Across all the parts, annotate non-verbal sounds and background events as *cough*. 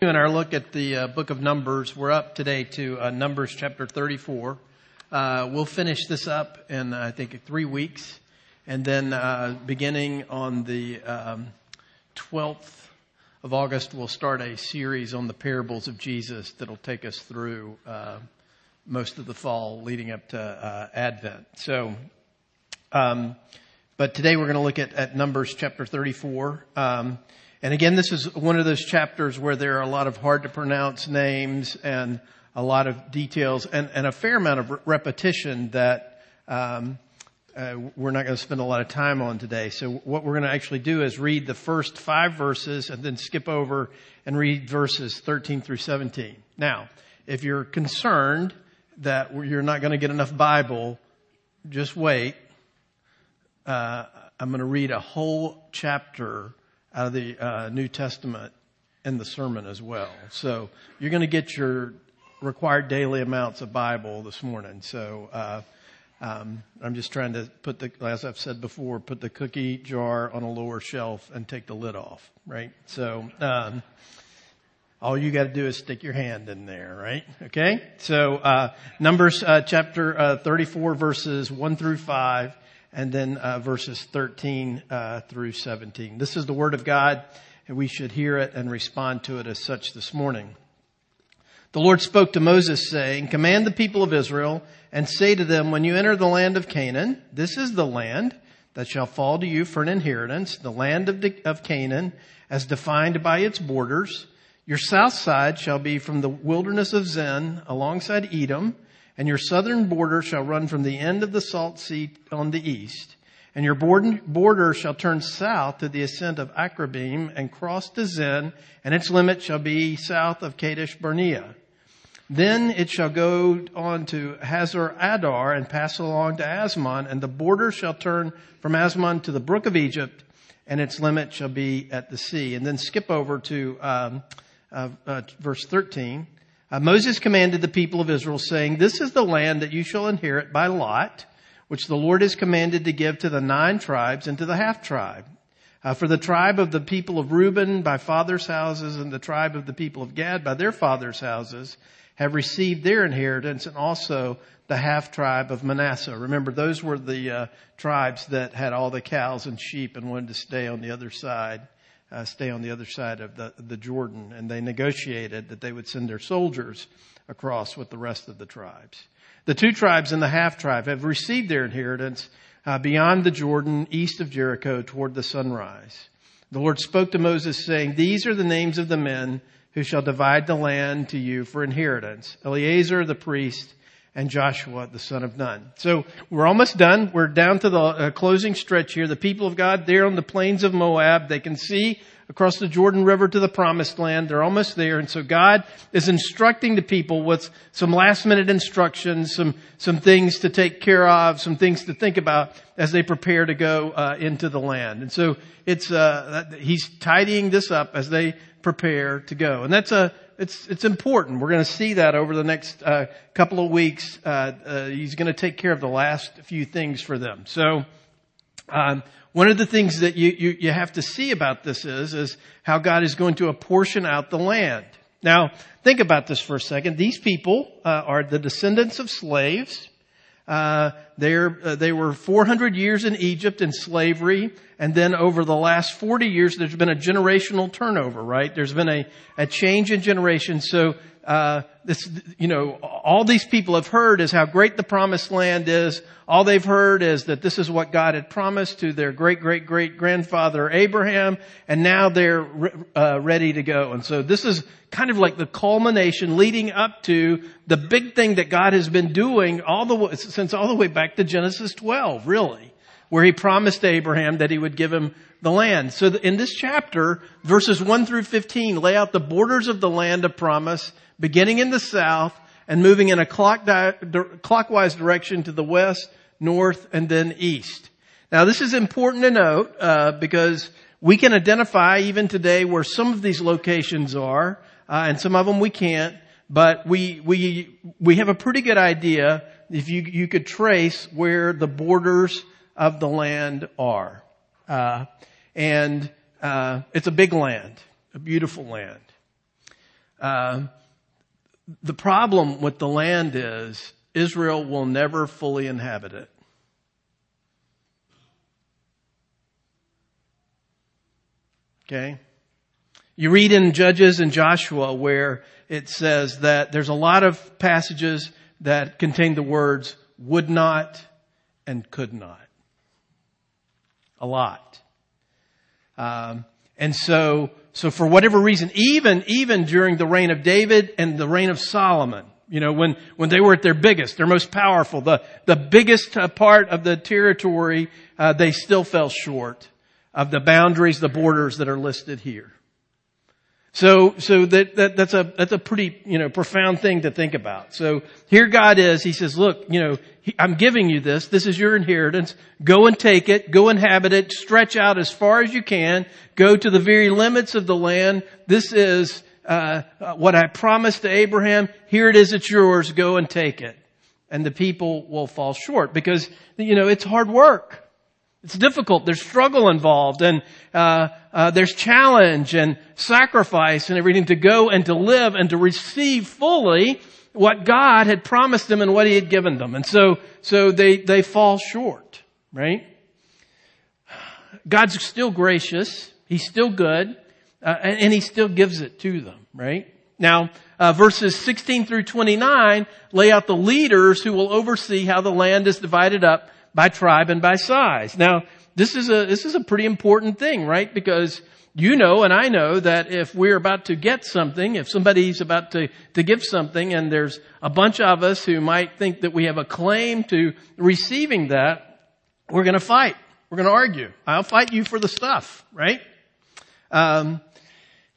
In our look at the uh, book of Numbers, we're up today to uh, Numbers chapter 34. Uh, we'll finish this up in, I think, three weeks. And then uh, beginning on the um, 12th of August, we'll start a series on the parables of Jesus that'll take us through uh, most of the fall leading up to uh, Advent. So, um, but today we're going to look at, at Numbers chapter 34. Um, and again, this is one of those chapters where there are a lot of hard to pronounce names and a lot of details and, and a fair amount of repetition that um, uh, we're not going to spend a lot of time on today. So what we're going to actually do is read the first five verses and then skip over and read verses 13 through 17. Now, if you're concerned that you're not going to get enough Bible, just wait. Uh, I'm going to read a whole chapter out of the uh, New Testament in the sermon as well. So you're going to get your required daily amounts of Bible this morning. So uh, um, I'm just trying to put the, as I've said before, put the cookie jar on a lower shelf and take the lid off, right? So um, all you got to do is stick your hand in there, right? Okay. So uh, Numbers uh, chapter uh, 34, verses one through five and then uh, verses 13 uh, through 17. This is the Word of God, and we should hear it and respond to it as such this morning. The Lord spoke to Moses saying, Command the people of Israel and say to them, When you enter the land of Canaan, this is the land that shall fall to you for an inheritance, the land of, of Canaan, as defined by its borders. Your south side shall be from the wilderness of Zin alongside Edom, and your southern border shall run from the end of the salt sea on the east, and your border shall turn south to the ascent of Akrabim and cross to Zin, and its limit shall be south of Kadesh Barnea. Then it shall go on to Hazar Adar and pass along to Azmon, and the border shall turn from Azmon to the brook of Egypt, and its limit shall be at the sea. And then skip over to um, uh, uh, verse 13. Uh, Moses commanded the people of Israel saying, this is the land that you shall inherit by lot, which the Lord has commanded to give to the nine tribes and to the half tribe. Uh, for the tribe of the people of Reuben by fathers' houses and the tribe of the people of Gad by their fathers' houses have received their inheritance and also the half tribe of Manasseh. Remember, those were the uh, tribes that had all the cows and sheep and wanted to stay on the other side uh, stay on the other side of the, the Jordan, and they negotiated that they would send their soldiers across with the rest of the tribes. The two tribes and the half tribe have received their inheritance uh, beyond the Jordan, east of Jericho, toward the sunrise. The Lord spoke to Moses, saying, "These are the names of the men who shall divide the land to you for inheritance: Eleazar the priest." And Joshua, the son of Nun. So we're almost done. We're down to the uh, closing stretch here. The people of God, they're on the plains of Moab. They can see across the Jordan River to the promised land. They're almost there. And so God is instructing the people with some last minute instructions, some, some things to take care of, some things to think about as they prepare to go uh, into the land. And so it's, uh, he's tidying this up as they prepare to go. And that's a, it's, it's important. We're going to see that over the next uh, couple of weeks. Uh, uh, he's going to take care of the last few things for them. So, um, one of the things that you, you, you have to see about this is, is how God is going to apportion out the land. Now, think about this for a second. These people uh, are the descendants of slaves. Uh, uh, they were 400 years in Egypt in slavery, and then over the last 40 years, there's been a generational turnover, right? There's been a, a change in generation. So, uh, this, you know, all these people have heard is how great the promised land is. All they've heard is that this is what God had promised to their great, great, great grandfather Abraham, and now they're uh, ready to go. And so this is kind of like the culmination leading up to the big thing that God has been doing all the way, since all the way back to Genesis 12, really, where he promised Abraham that he would give him the land. So in this chapter, verses 1 through 15 lay out the borders of the land of promise beginning in the south and moving in a clock di- clockwise direction to the west, north, and then east. Now this is important to note uh, because we can identify even today where some of these locations are, uh, and some of them we can't. But we we we have a pretty good idea if you you could trace where the borders of the land are, uh, and uh, it's a big land, a beautiful land. Uh, the problem with the land is Israel will never fully inhabit it. Okay? You read in Judges and Joshua where it says that there's a lot of passages that contained the words would not and could not. A lot. Um, and so, so for whatever reason, even, even during the reign of David and the reign of Solomon, you know, when, when they were at their biggest, their most powerful, the, the biggest part of the territory, uh, they still fell short of the boundaries, the borders that are listed here. So, so that, that, that's a, that's a pretty, you know, profound thing to think about. So here God is, He says, look, you know, I'm giving you this. This is your inheritance. Go and take it. Go inhabit it. Stretch out as far as you can. Go to the very limits of the land. This is, uh, what I promised to Abraham. Here it is. It's yours. Go and take it. And the people will fall short because, you know, it's hard work. It's difficult. There's struggle involved, and uh, uh, there's challenge and sacrifice and everything to go and to live and to receive fully what God had promised them and what He had given them. And so, so they they fall short, right? God's still gracious. He's still good, uh, and, and, He still gives it to them, right? Now, uh, verses 16 through 29 lay out the leaders who will oversee how the land is divided up by tribe and by size. Now, this is a, this is a pretty important thing, right? Because you know and I know that if we're about to get something, if somebody's about to, to give something and there's a bunch of us who might think that we have a claim to receiving that, we're gonna fight. We're gonna argue. I'll fight you for the stuff, right? Um,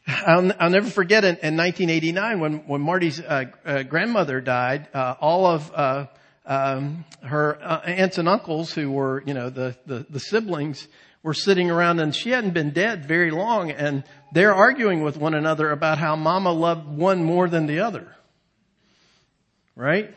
I'll, I'll, never forget in, in 1989 when, when Marty's uh, uh, grandmother died, uh, all of uh, um, her uh, aunts and uncles who were, you know, the, the, the siblings were sitting around and she hadn't been dead very long and they're arguing with one another about how mama loved one more than the other. Right?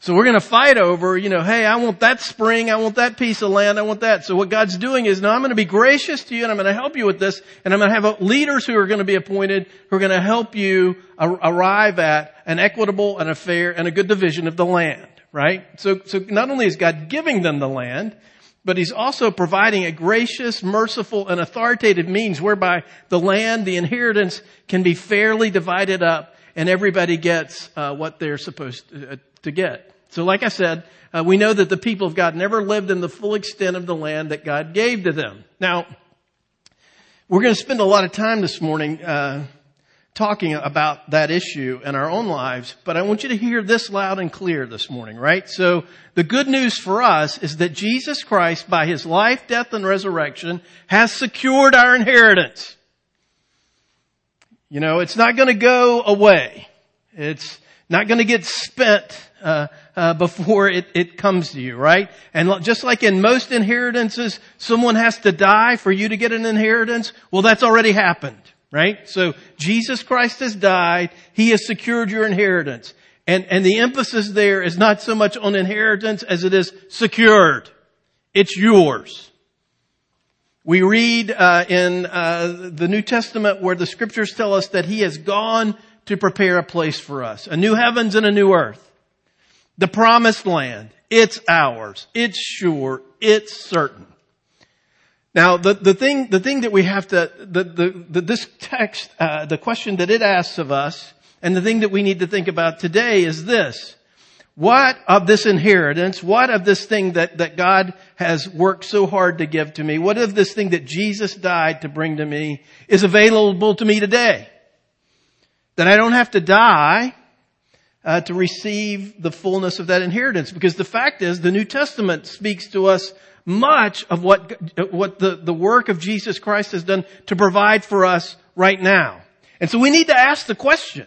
So we're going to fight over, you know, hey, I want that spring, I want that piece of land, I want that. So what God's doing is, now I'm going to be gracious to you and I'm going to help you with this and I'm going to have leaders who are going to be appointed who are going to help you arrive at an equitable and a fair and a good division of the land, right? So, so not only is God giving them the land, but he's also providing a gracious, merciful, and authoritative means whereby the land, the inheritance can be fairly divided up and everybody gets uh, what they're supposed to, uh, to get. So like I said, uh, we know that the people of God never lived in the full extent of the land that God gave to them. Now, we're going to spend a lot of time this morning uh, talking about that issue in our own lives, but I want you to hear this loud and clear this morning, right? So the good news for us is that Jesus Christ, by his life, death, and resurrection, has secured our inheritance. You know, it's not going to go away. It's not going to get spent uh, uh, before it, it comes to you, right? And just like in most inheritances, someone has to die for you to get an inheritance. Well, that's already happened, right? So Jesus Christ has died. He has secured your inheritance. And, and the emphasis there is not so much on inheritance as it is secured. It's yours. We read uh, in uh, the New Testament where the scriptures tell us that He has gone to prepare a place for us. A new heavens and a new earth. The promised land. It's ours. It's sure. It's certain. Now, the, the thing, the thing that we have to, the, the, the this text, uh, the question that it asks of us, and the thing that we need to think about today is this. What of this inheritance, what of this thing that, that God has worked so hard to give to me, what of this thing that Jesus died to bring to me is available to me today? That I don't have to die uh, to receive the fullness of that inheritance. Because the fact is, the New Testament speaks to us much of what, what the, the work of Jesus Christ has done to provide for us right now. And so we need to ask the question.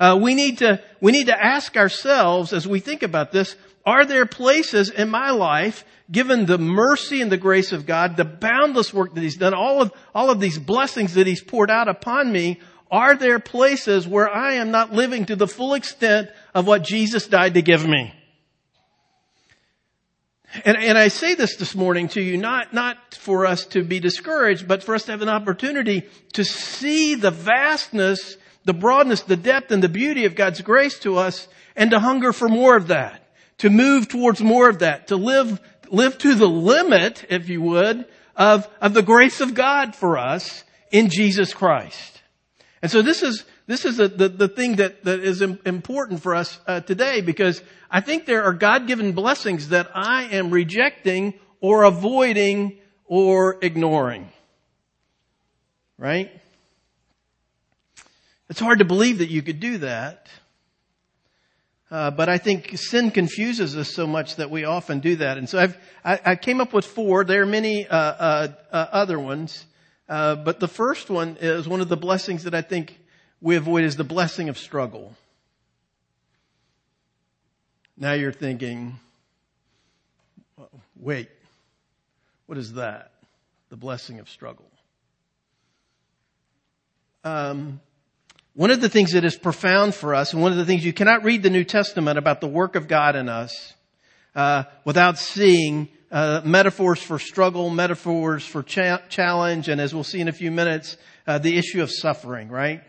Uh, we need to, we need to ask ourselves as we think about this, are there places in my life, given the mercy and the grace of God, the boundless work that He's done, all of, all of these blessings that He's poured out upon me, are there places where I am not living to the full extent of what Jesus died to give me? And, and I say this this morning to you, not, not for us to be discouraged, but for us to have an opportunity to see the vastness, the broadness, the depth, and the beauty of God's grace to us and to hunger for more of that, to move towards more of that, to live, live to the limit, if you would, of, of the grace of God for us in Jesus Christ. And so this is, this is a, the, the thing that, that is important for us uh, today because I think there are God-given blessings that I am rejecting or avoiding or ignoring. Right? It's hard to believe that you could do that. Uh, but I think sin confuses us so much that we often do that. And so I've, I, I came up with four. There are many uh, uh, uh other ones. Uh, but the first one is one of the blessings that I think we avoid is the blessing of struggle. Now you're thinking, wait, what is that? The blessing of struggle. Um, one of the things that is profound for us, and one of the things you cannot read the New Testament about the work of God in us uh, without seeing uh, metaphors for struggle, metaphors for cha- challenge, and as we'll see in a few minutes, uh, the issue of suffering, right?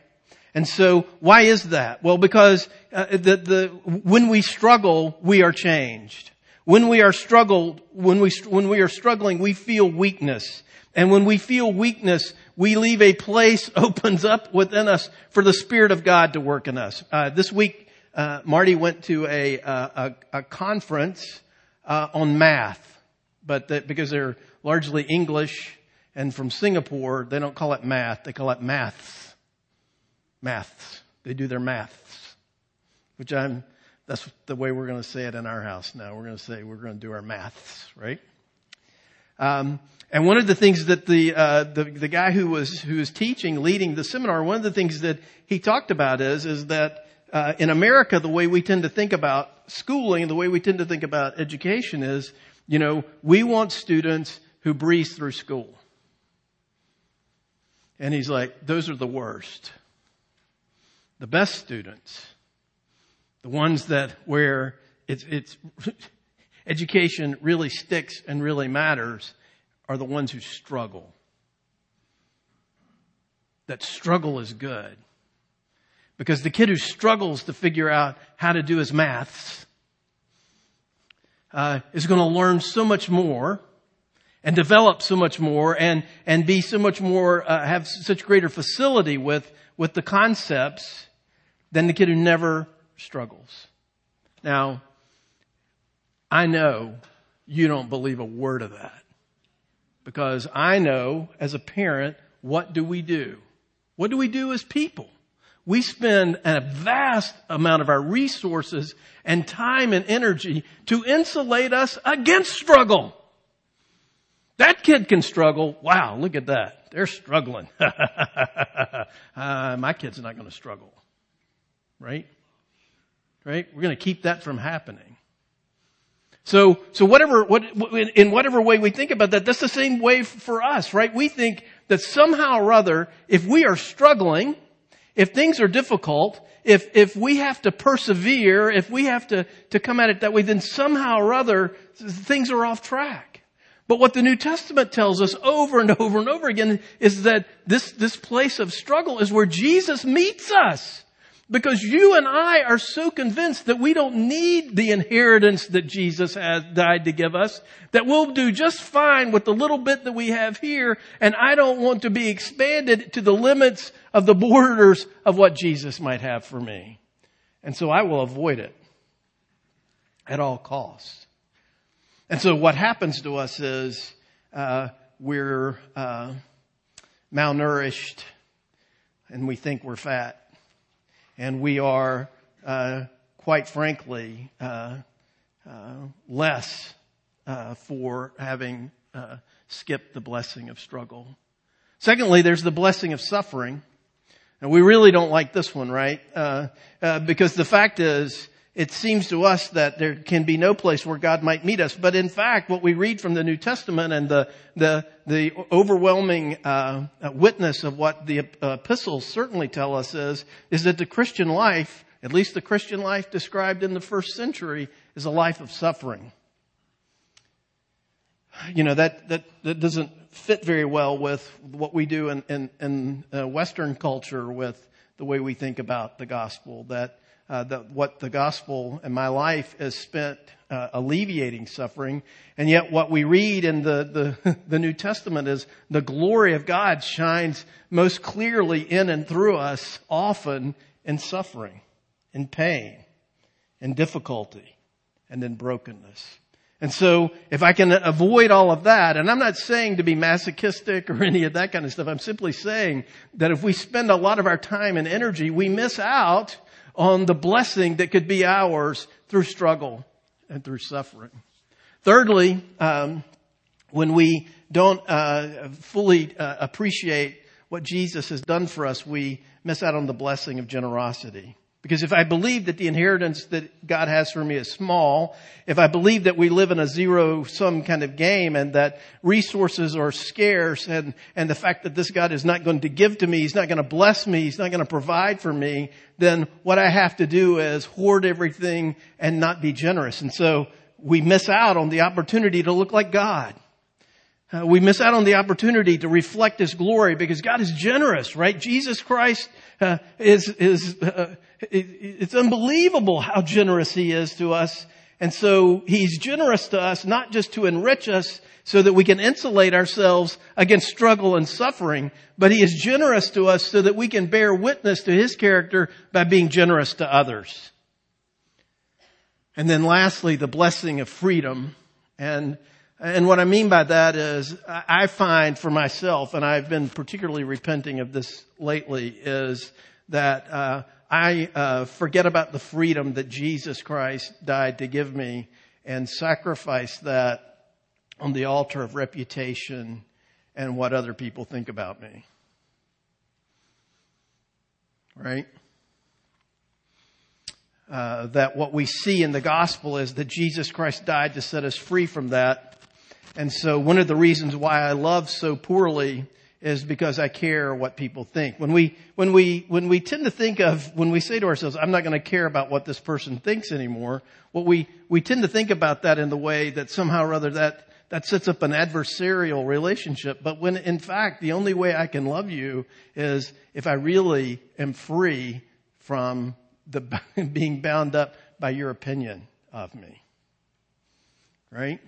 And so, why is that? Well, because uh, the, the, when we struggle, we are changed. When we are struggled, when we, when we are struggling, we feel weakness. And when we feel weakness, we leave a place *laughs* opens up within us for the Spirit of God to work in us. Uh, this week, uh, Marty went to a, a, a conference uh, on math, but that, because they're largely English and from Singapore, they don't call it math; they call it maths. Maths. They do their maths, which I'm. That's the way we're going to say it in our house now. We're going to say we're going to do our maths, right? Um, and one of the things that the, uh, the, the guy who was, who was teaching, leading the seminar, one of the things that he talked about is, is that, uh, in America, the way we tend to think about schooling, the way we tend to think about education is, you know, we want students who breeze through school. And he's like, those are the worst. The best students, the ones that where it's, it's, *laughs* education really sticks and really matters are the ones who struggle. That struggle is good. Because the kid who struggles to figure out how to do his maths uh, is going to learn so much more and develop so much more and, and be so much more, uh, have such greater facility with, with the concepts than the kid who never struggles. Now, I know you don't believe a word of that because I know as a parent, what do we do? What do we do as people? We spend a vast amount of our resources and time and energy to insulate us against struggle. That kid can struggle. Wow, look at that. They're struggling. *laughs* uh, my kid's not going to struggle. Right? Right? We're going to keep that from happening. So, so whatever, what, in whatever way we think about that, that's the same way for us, right? We think that somehow or other, if we are struggling, if things are difficult, if, if we have to persevere, if we have to, to come at it that way, then somehow or other, things are off track. But what the New Testament tells us over and over and over again is that this, this place of struggle is where Jesus meets us. Because you and I are so convinced that we don't need the inheritance that Jesus has died to give us, that we'll do just fine with the little bit that we have here, and I don't want to be expanded to the limits of the borders of what Jesus might have for me. And so I will avoid it at all costs. And so what happens to us is uh, we're uh, malnourished and we think we're fat and we are, uh, quite frankly, uh, uh, less uh, for having uh, skipped the blessing of struggle. Secondly, there's the blessing of suffering. And we really don't like this one, right? Uh, because the fact is, it seems to us that there can be no place where God might meet us. But in fact, what we read from the New Testament and the the, the overwhelming uh, witness of what the epistles certainly tell us is is that the Christian life, at least the Christian life described in the first century, is a life of suffering. You know that that that doesn't fit very well with what we do in in, in uh, Western culture with the way we think about the gospel. That, uh, what the gospel and my life is spent uh, alleviating suffering, and yet what we read in the, the *laughs* the New Testament is the glory of God shines most clearly in and through us, often in suffering, in pain, in difficulty, and in brokenness. And so if I can avoid all of that, and I'm not saying to be masochistic or *laughs* any of that kind of stuff, I'm simply saying that if we spend a lot of our time and energy, we miss out on the blessing that could be ours through struggle and through suffering. Thirdly, um, when we don't uh, fully uh, appreciate what Jesus has done for us, we miss out on the blessing of generosity. Because if I believe that the inheritance that God has for me is small, if I believe that we live in a zero sum kind of game and that resources are scarce and, and the fact that this God is not going to give to me, He's not going to bless me, He's not going to provide for me, then what I have to do is hoard everything and not be generous. And so we miss out on the opportunity to look like God. Uh, we miss out on the opportunity to reflect His glory because God is generous, right? Jesus Christ uh, is is uh, it, it's unbelievable how generous He is to us, and so He's generous to us not just to enrich us so that we can insulate ourselves against struggle and suffering, but He is generous to us so that we can bear witness to His character by being generous to others. And then lastly, the blessing of freedom and and what I mean by that is I find for myself, and I've been particularly repenting of this lately, is that uh, I uh, forget about the freedom that Jesus Christ died to give me and sacrifice that on the altar of reputation and what other people think about me. Right? Uh, that what we see in the gospel is that Jesus Christ died to set us free from that and so one of the reasons why I love so poorly is because I care what people think. When we, when we, when we tend to think of, when we say to ourselves, I'm not going to care about what this person thinks anymore, what we, we tend to think about that in the way that somehow or other that, that sets up an adversarial relationship. But when in fact, the only way I can love you is if I really am free from the *laughs* being bound up by your opinion of me. Right?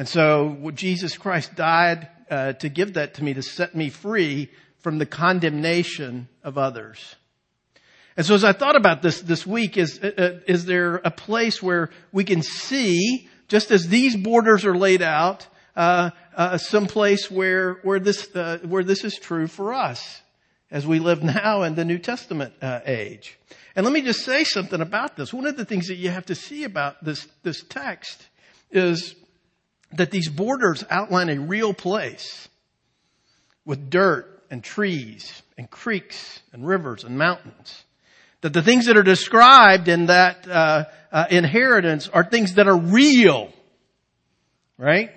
And so Jesus Christ died uh, to give that to me, to set me free from the condemnation of others. And so as I thought about this this week, is, uh, uh, is there a place where we can see, just as these borders are laid out, uh, uh, some place where, where this, uh, where this is true for us as we live now in the New Testament age. And let me just say something about this. One of the things that you have to see about this, this text is that these borders outline a real place with dirt and trees and creeks and rivers and mountains. That the things that are described in that uh, uh, inheritance are things that are real, right?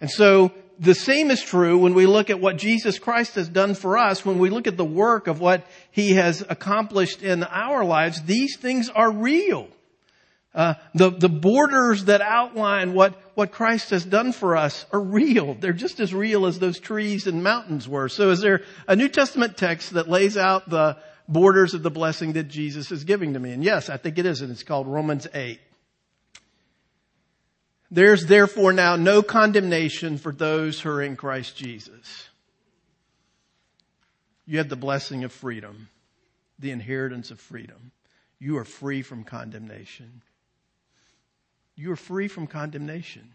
And so the same is true when we look at what Jesus Christ has done for us. When we look at the work of what He has accomplished in our lives, these things are real. Uh, the, the borders that outline what, what Christ has done for us are real. They're just as real as those trees and mountains were. So is there a New Testament text that lays out the borders of the blessing that Jesus is giving to me? And yes, I think it is, and it's called Romans 8. There's therefore now no condemnation for those who are in Christ Jesus. You have the blessing of freedom, the inheritance of freedom. You are free from condemnation you are free from condemnation.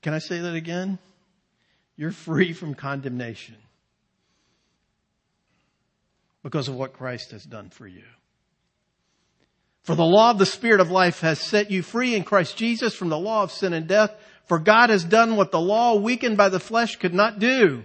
Can I say that again? You're free from condemnation because of what Christ has done for you. For the law of the Spirit of life has set you free in Christ Jesus from the law of sin and death. For God has done what the law weakened by the flesh could not do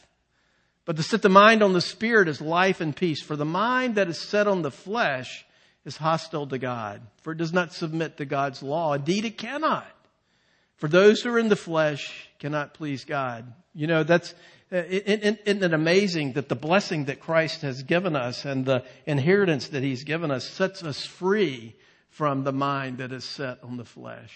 but to set the mind on the spirit is life and peace. For the mind that is set on the flesh is hostile to God, for it does not submit to God's law. Indeed, it cannot. For those who are in the flesh cannot please God. You know, that's, uh, isn't it amazing that the blessing that Christ has given us and the inheritance that He's given us sets us free from the mind that is set on the flesh?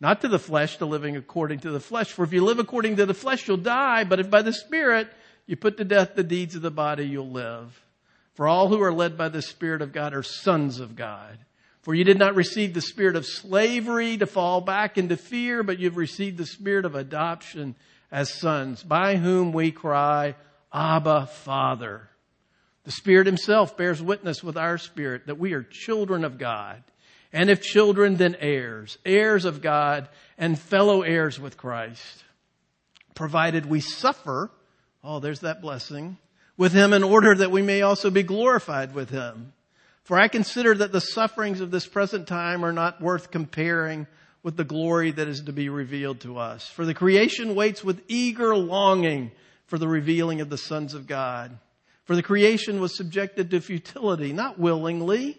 not to the flesh, to living according to the flesh. For if you live according to the flesh, you'll die. But if by the Spirit you put to death the deeds of the body, you'll live. For all who are led by the Spirit of God are sons of God. For you did not receive the spirit of slavery to fall back into fear, but you've received the spirit of adoption as sons, by whom we cry, Abba, Father. The Spirit Himself bears witness with our spirit that we are children of God. And if children, then heirs, heirs of God and fellow heirs with Christ, provided we suffer, oh, there's that blessing, with him in order that we may also be glorified with him. For I consider that the sufferings of this present time are not worth comparing with the glory that is to be revealed to us. For the creation waits with eager longing for the revealing of the sons of God. For the creation was subjected to futility, not willingly,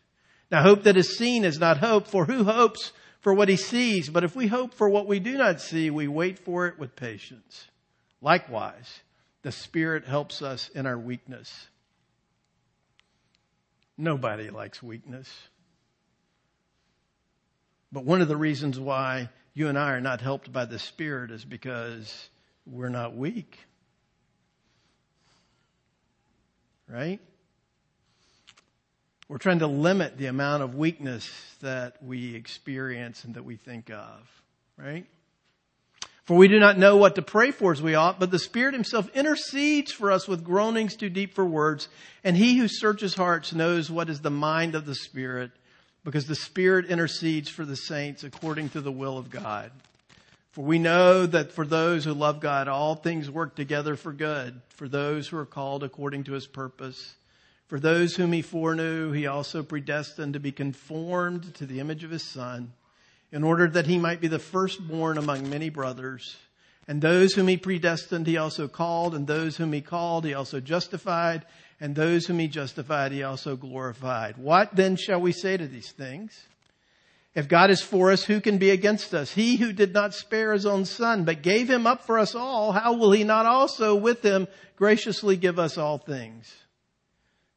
Now hope that is seen is not hope, for who hopes for what he sees? But if we hope for what we do not see, we wait for it with patience. Likewise, the Spirit helps us in our weakness. Nobody likes weakness. But one of the reasons why you and I are not helped by the Spirit is because we're not weak. Right? We're trying to limit the amount of weakness that we experience and that we think of, right? For we do not know what to pray for as we ought, but the Spirit Himself intercedes for us with groanings too deep for words. And He who searches hearts knows what is the mind of the Spirit, because the Spirit intercedes for the saints according to the will of God. For we know that for those who love God, all things work together for good, for those who are called according to His purpose. For those whom he foreknew, he also predestined to be conformed to the image of his son, in order that he might be the firstborn among many brothers. And those whom he predestined, he also called, and those whom he called, he also justified, and those whom he justified, he also glorified. What then shall we say to these things? If God is for us, who can be against us? He who did not spare his own son, but gave him up for us all, how will he not also with him graciously give us all things?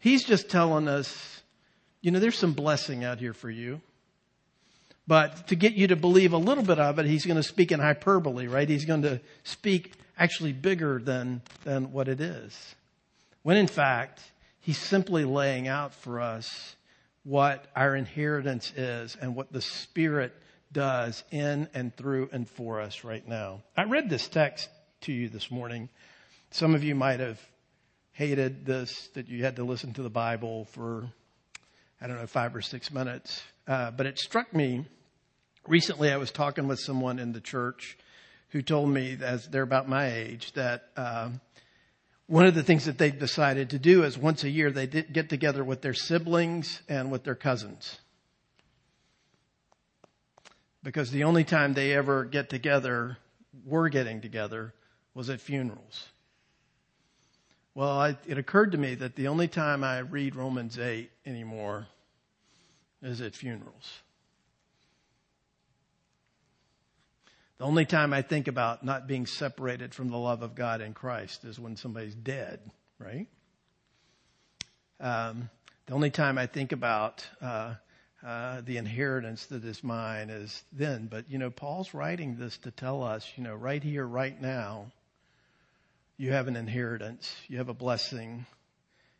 He's just telling us, you know, there's some blessing out here for you. But to get you to believe a little bit of it, he's going to speak in hyperbole, right? He's going to speak actually bigger than, than what it is. When in fact, he's simply laying out for us what our inheritance is and what the Spirit does in and through and for us right now. I read this text to you this morning some of you might have hated this, that you had to listen to the Bible for, I don't know, five or six minutes. Uh, but it struck me recently, I was talking with someone in the church who told me, as they're about my age, that uh, one of the things that they've decided to do is once a year they get together with their siblings and with their cousins. Because the only time they ever get together, were getting together, was at funerals. Well, I, it occurred to me that the only time I read Romans 8 anymore is at funerals. The only time I think about not being separated from the love of God in Christ is when somebody's dead, right? Um, the only time I think about uh, uh, the inheritance that is mine is then. But you know, Paul's writing this to tell us, you know, right here, right now, you have an inheritance, you have a blessing,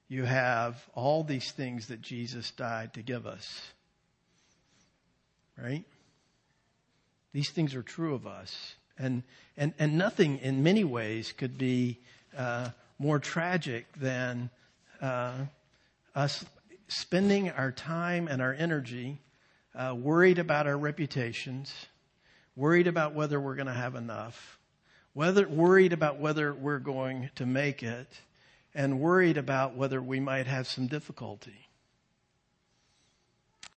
you have all these things that Jesus died to give us, right? These things are true of us. And, and, and nothing in many ways could be uh, more tragic than uh, us spending our time and our energy uh, worried about our reputations, worried about whether we're going to have enough, whether, worried about whether we're going to make it, and worried about whether we might have some difficulty.